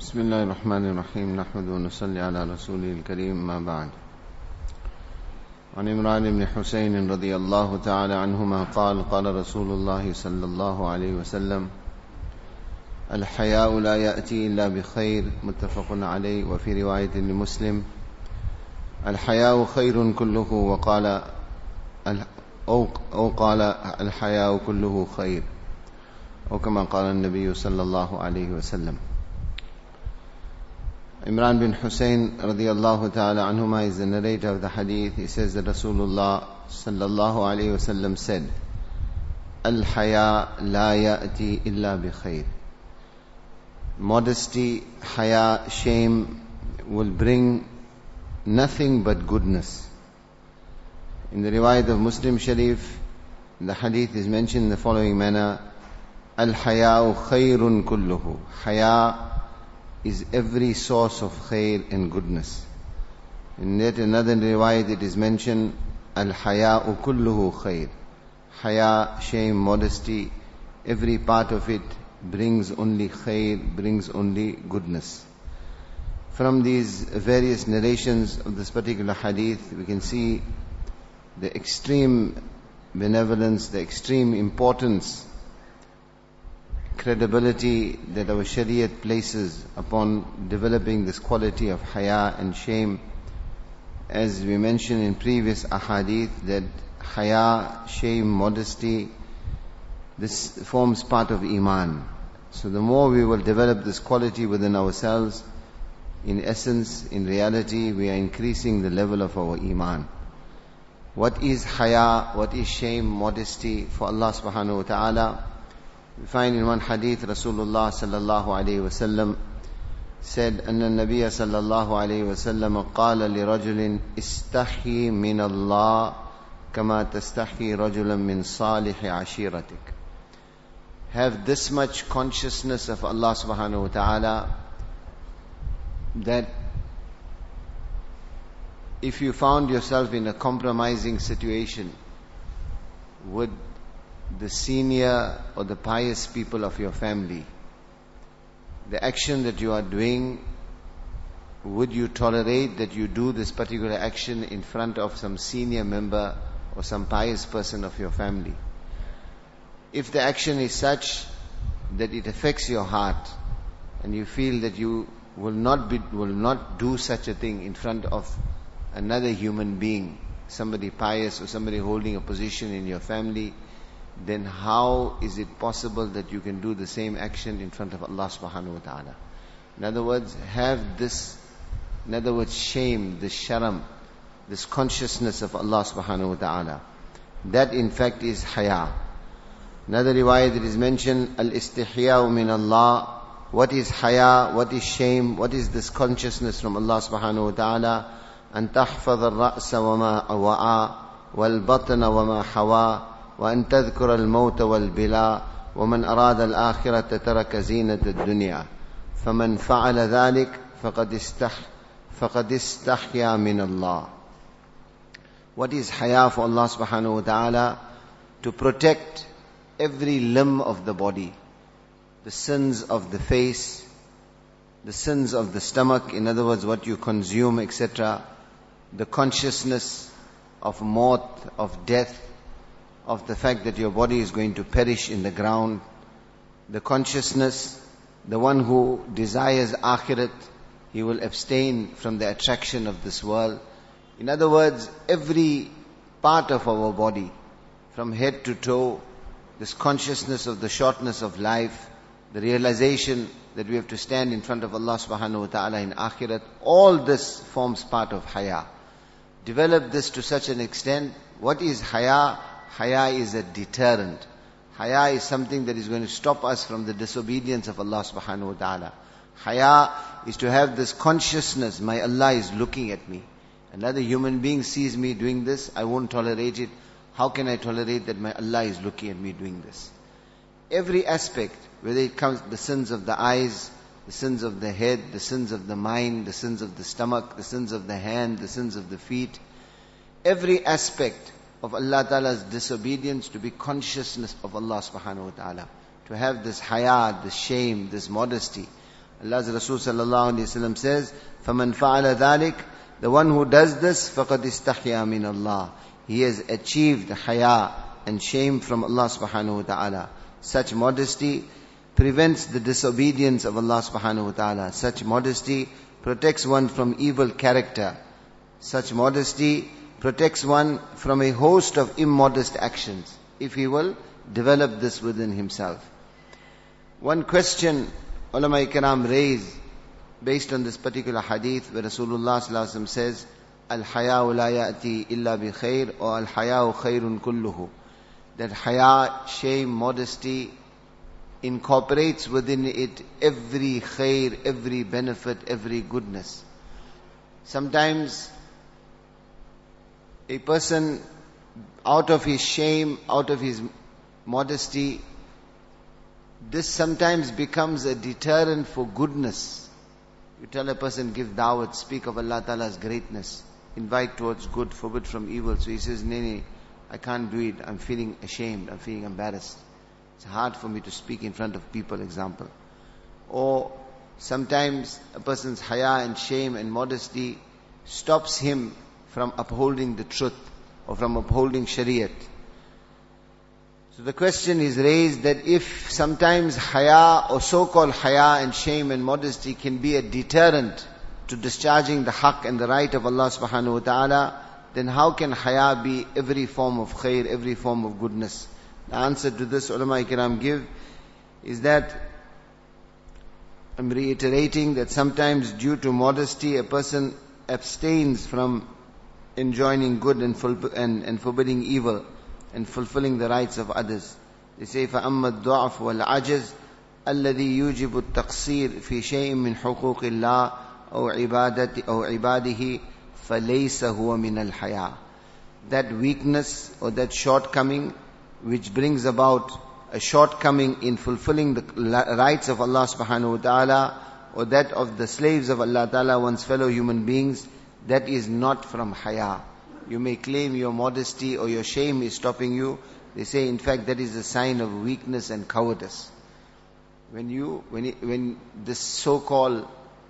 بسم الله الرحمن الرحيم. نحمد ونصلي على رسوله الكريم ما بعد. عن عمران بن حسين رضي الله تعالى عنهما قال قال رسول الله صلى الله عليه وسلم الحياء لا يأتي إلا بخير متفق عليه. وفي رواية لمسلم الحياء خير كله وقال أو قال الحياء كله خير أو كما قال النبي صلى الله عليه وسلم. Imran bin Hussein radiallahu ta'ala anhuma is the narrator of the hadith. He says that Rasulullah sallallahu alayhi wasallam said, Al-haya la ya'ti illa bi khair. Modesty, haya, shame will bring nothing but goodness. In the riwayat of Muslim Sharif, the hadith is mentioned in the following manner, Al-haya'u khayrun kulluhu. Haya is every source of khair and goodness. In yet another riwayat it is mentioned, Al-haya'u kulluhu khair. Haya, shame, modesty, every part of it brings only khair, brings only goodness. From these various narrations of this particular hadith, we can see the extreme benevolence, the extreme importance credibility that our Shariat places upon developing this quality of haya and shame. As we mentioned in previous ahadith that haya, shame, modesty, this forms part of iman. So the more we will develop this quality within ourselves, in essence, in reality, we are increasing the level of our iman. What is haya, what is shame, modesty for Allah subhanahu wa ta'ala? We find in one hadith Rasulullah sallallahu alayhi wasallam said أن النبي صلى الله عليه وسلم قال لرجل استحي من الله كما تستحي رجلا من صالح عشيرتك Have this much consciousness of Allah subhanahu wa ta'ala that if you found yourself in a compromising situation, would the senior or the pious people of your family, the action that you are doing, would you tolerate that you do this particular action in front of some senior member or some pious person of your family? If the action is such that it affects your heart and you feel that you will not be, will not do such a thing in front of another human being, somebody pious or somebody holding a position in your family, then how is it possible that you can do the same action in front of Allah subhanahu wa ta'ala? In other words, have this, in other words, shame, this sharam, this consciousness of Allah subhanahu wa ta'ala. That in fact is haya. Another riwayah that is mentioned, al-istihya'u min Allah. What is haya? What is shame? What is this consciousness from Allah subhanahu wa ta'ala? أن تحفظ الرأس وما وعى والبطن وما حوى وأن تذكر الموت والبلاء ومن أراد الآخرة ترك زينة الدنيا فمن فعل ذلك فقد استح فقد استحيا من الله What is haya for Allah subhanahu wa ta'ala? To protect every limb of the body. The sins of the face, the sins of the stomach, in other words, what you consume, etc. The consciousness of maut, of death, of the fact that your body is going to perish in the ground, the consciousness, the one who desires akhirat, he will abstain from the attraction of this world. In other words, every part of our body, from head to toe, this consciousness of the shortness of life, the realization that we have to stand in front of Allah subhanahu wa ta'ala in akhirat, all this forms part of haya. Develop this to such an extent, what is haya? Haya is a deterrent. Haya is something that is going to stop us from the disobedience of Allah subhanahu wa ta'ala. Haya is to have this consciousness, my Allah is looking at me. Another human being sees me doing this, I won't tolerate it. How can I tolerate that my Allah is looking at me doing this? Every aspect, whether it comes the sins of the eyes, the sins of the head, the sins of the mind, the sins of the stomach, the sins of the hand, the sins of the feet, every aspect of Allah Ta'ala's disobedience to be consciousness of Allah subhanahu wa ta'ala. To have this haya, this shame, this modesty. Allah's Rasul sallallahu alayhi wasallam says, فَمَنْ فَعَلَ ذَلِكَ The one who does this, فَقَدْ اسْتَحْيَا مِنَ اللَّهِ He has achieved haya and shame from Allah subhanahu wa ta'ala. Such modesty prevents the disobedience of Allah subhanahu wa ta'ala. Such modesty protects one from evil character. Such modesty protects one from a host of immodest actions, if he will develop this within himself. One question ulama ikram raise based on this particular hadith where Rasulullah says, Al-haya'u la ya'ti illa bi khair or al-haya'u khairun kulluhu. That haya, shame, modesty incorporates within it every khair, every benefit, every goodness. Sometimes a person out of his shame, out of his modesty, this sometimes becomes a deterrent for goodness. You tell a person, give dawat, speak of Allah Ta'ala's greatness, invite towards good, forbid from evil. So he says, Nene, I can't do it. I'm feeling ashamed. I'm feeling embarrassed. It's hard for me to speak in front of people, example. Or sometimes a person's haya and shame and modesty stops him from upholding the truth or from upholding shariat. So the question is raised that if sometimes haya or so-called haya and shame and modesty can be a deterrent to discharging the haqq and the right of Allah subhanahu wa ta'ala, then how can haya be every form of khair, every form of goodness? The answer to this ulama kiram give is that I'm reiterating that sometimes due to modesty a person abstains from enjoining good and, and, and forbidding evil and fulfilling the rights of others. They say, فَأَمَّا الضُّعْفُ وَالْعَجَزُ الذي يوجب التقصير في شيء من حقوق الله أو عبادة أو عباده فليس هو من الحياة. That weakness or that shortcoming which brings about a shortcoming in fulfilling the rights of Allah subhanahu wa ta'ala or that of the slaves of Allah ta'ala, one's fellow human beings, that is not from haya. You may claim your modesty or your shame is stopping you. They say, in fact, that is a sign of weakness and cowardice. When you, when, it, when this so-called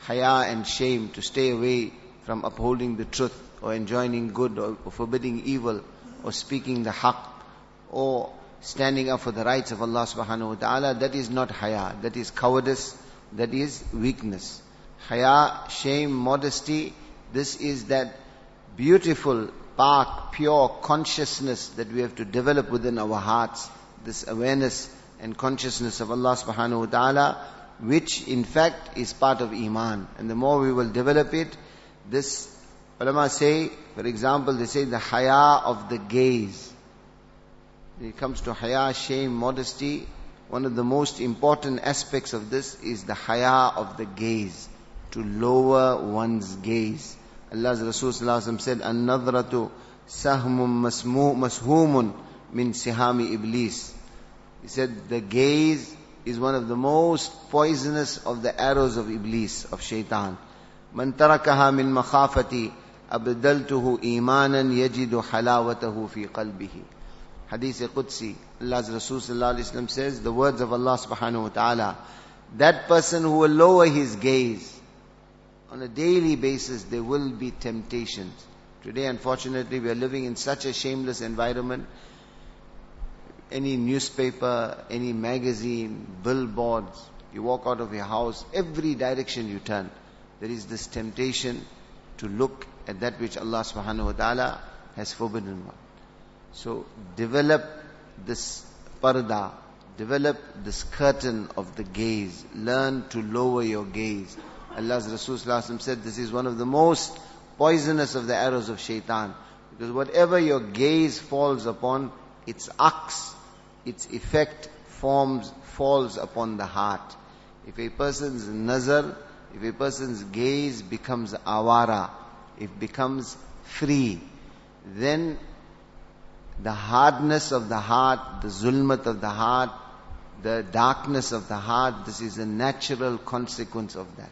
haya and shame to stay away from upholding the truth or enjoining good or, or forbidding evil or speaking the haqq or standing up for the rights of Allah subhanahu wa ta'ala, that is not haya, that is cowardice, that is weakness. Haya, shame, modesty, this is that beautiful pak, pure consciousness that we have to develop within our hearts, this awareness and consciousness of Allah subhanahu wa ta'ala, which in fact is part of Iman. And the more we will develop it, this, ulama say, for example, they say the haya of the gaze. When it comes to haya, shame, modesty, one of the most important aspects of this is the haya of the gaze, to lower one's gaze. Allah's Rasul said, An-nadratu sahmun mashumun min sihami iblis. He said, the gaze is one of the most poisonous of the arrows of iblis, of shaitan. Man tarakaha min makhafati abdaltuhu imanan yajidu halawatahu fi qalbihi. Hadith Qudsi, Allah's Rasul says, the words of Allah subhanahu wa ta'ala, that person who will lower his gaze, on a daily basis there will be temptations. Today unfortunately we are living in such a shameless environment. Any newspaper, any magazine, billboards, you walk out of your house, every direction you turn, there is this temptation to look at that which Allah subhanahu wa ta'ala has forbidden one. So develop this parda, develop this curtain of the gaze. Learn to lower your gaze. Allah's Rasul said this is one of the most poisonous of the arrows of shaitan. Because whatever your gaze falls upon, its aks, its effect forms, falls upon the heart. If a person's nazar, if a person's gaze becomes awara, it becomes free, then the hardness of the heart, the zulmat of the heart, the darkness of the heart, this is a natural consequence of that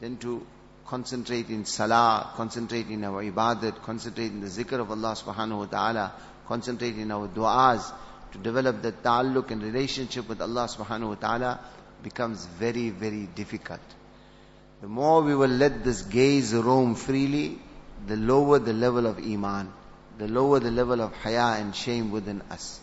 then to concentrate in salah, concentrate in our ibadat, concentrate in the zikr of Allah subhanahu wa ta'ala, concentrate in our du'as, to develop the ta'alluq and relationship with Allah subhanahu wa ta'ala becomes very, very difficult. The more we will let this gaze roam freely, the lower the level of iman, the lower the level of haya and shame within us.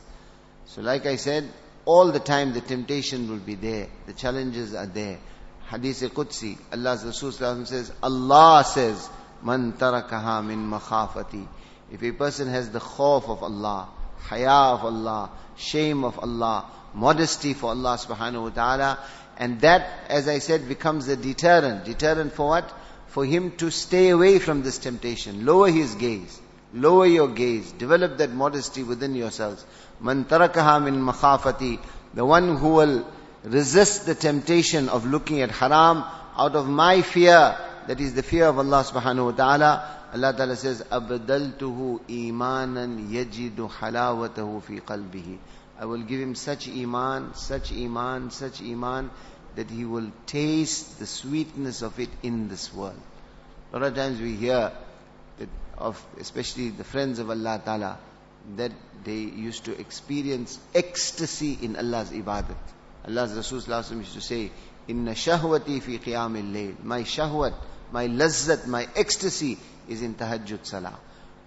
So like I said, all the time the temptation will be there, the challenges are there. Hadith Qudsi, Allah's Rasul says, Allah says, Man tarakaha min makhafati. If a person has the khawf of Allah, haya of Allah, shame of Allah, modesty for Allah subhanahu wa ta'ala, and that, as I said, becomes a deterrent. Deterrent for what? For him to stay away from this temptation. Lower his gaze. Lower your gaze. Develop that modesty within yourselves. Man tarakaha min makhafati. The one who will resist the temptation of looking at haram out of my fear, that is the fear of Allah subhanahu wa ta'ala. Allah ta'ala says, أَبْدَلْتُهُ إِيمَانًا يَجِدُ حَلَاوَتَهُ فِي قَلْبِهِ I will give him such iman, such iman, such iman, that he will taste the sweetness of it in this world. A lot of times we hear that of, especially the friends of Allah Ta'ala, that they used to experience ecstasy in Allah's ibadat. Allah's Rasul used to say, Inna shahwati fi qiyamil layl. My shahwat, my lazzat, my ecstasy is in tahajjud salah.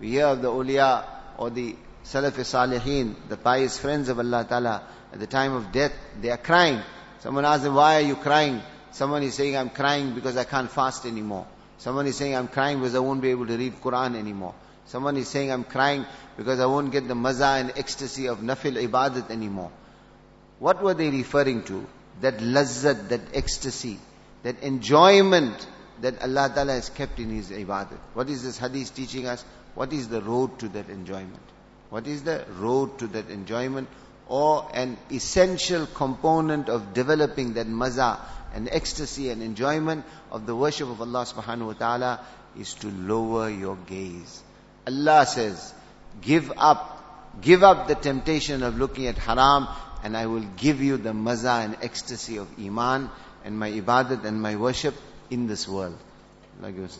We hear of the awliya or the Salaf Salihin, the pious friends of Allah Ta'ala, at the time of death, they are crying. Someone asks them, why are you crying? Someone is saying, I'm crying because I can't fast anymore. Someone is saying, I'm crying because I won't be able to read Quran anymore. Someone is saying, I'm crying because I won't get the maza and ecstasy of nafil ibadat anymore. What were they referring to? That lazzat, that ecstasy, that enjoyment that Allah Ta'ala has kept in His ibadat. What is this hadith teaching us? What is the road to that enjoyment? What is the road to that enjoyment? Or an essential component of developing that maza and ecstasy and enjoyment of the worship of Allah subhanahu wa ta'ala is to lower your gaze. Allah says, give up, give up the temptation of looking at haram and I will give you the maza and ecstasy of iman and my ibadat and my worship in this world. Allah give us